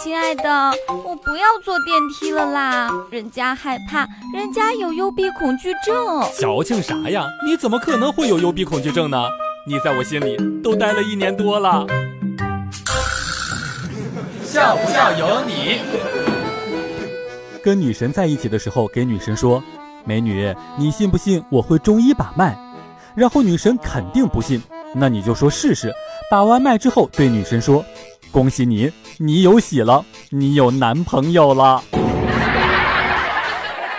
亲爱的，我不要坐电梯了啦，人家害怕，人家有幽闭恐惧症。矫情啥呀？你怎么可能会有幽闭恐惧症呢？你在我心里都待了一年多了。笑不笑由你。跟女神在一起的时候，给女神说：“美女，你信不信我会中医把脉？”然后女神肯定不信，那你就说试试。把完脉之后，对女神说：“恭喜你，你有喜了，你有男朋友了。”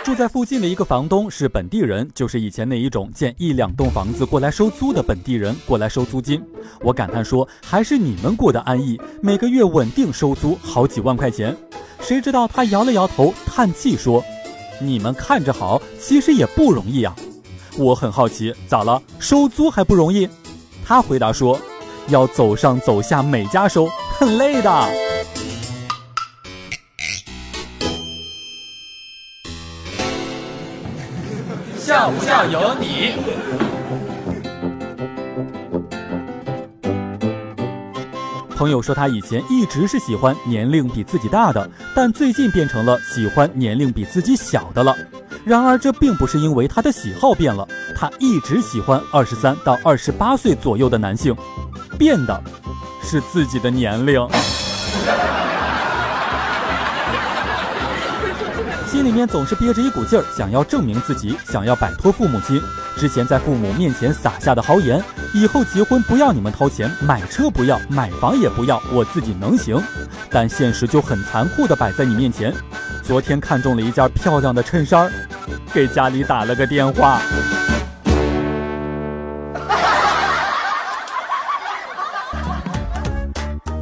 住在附近的一个房东是本地人，就是以前那一种建一两栋房子过来收租的本地人，过来收租金。我感叹说：“还是你们过得安逸，每个月稳定收租好几万块钱。”谁知道他摇了摇头，叹气说：“你们看着好，其实也不容易啊。”我很好奇，咋了？收租还不容易？他回答说：“要走上走下每家收，很累的。”笑不笑由你。朋友说他以前一直是喜欢年龄比自己大的，但最近变成了喜欢年龄比自己小的了。然而这并不是因为他的喜好变了，他一直喜欢二十三到二十八岁左右的男性，变的是自己的年龄。心里面总是憋着一股劲儿，想要证明自己，想要摆脱父母亲。之前在父母面前撒下的豪言，以后结婚不要你们掏钱，买车不要，买房也不要，我自己能行。但现实就很残酷的摆在你面前。昨天看中了一件漂亮的衬衫，给家里打了个电话。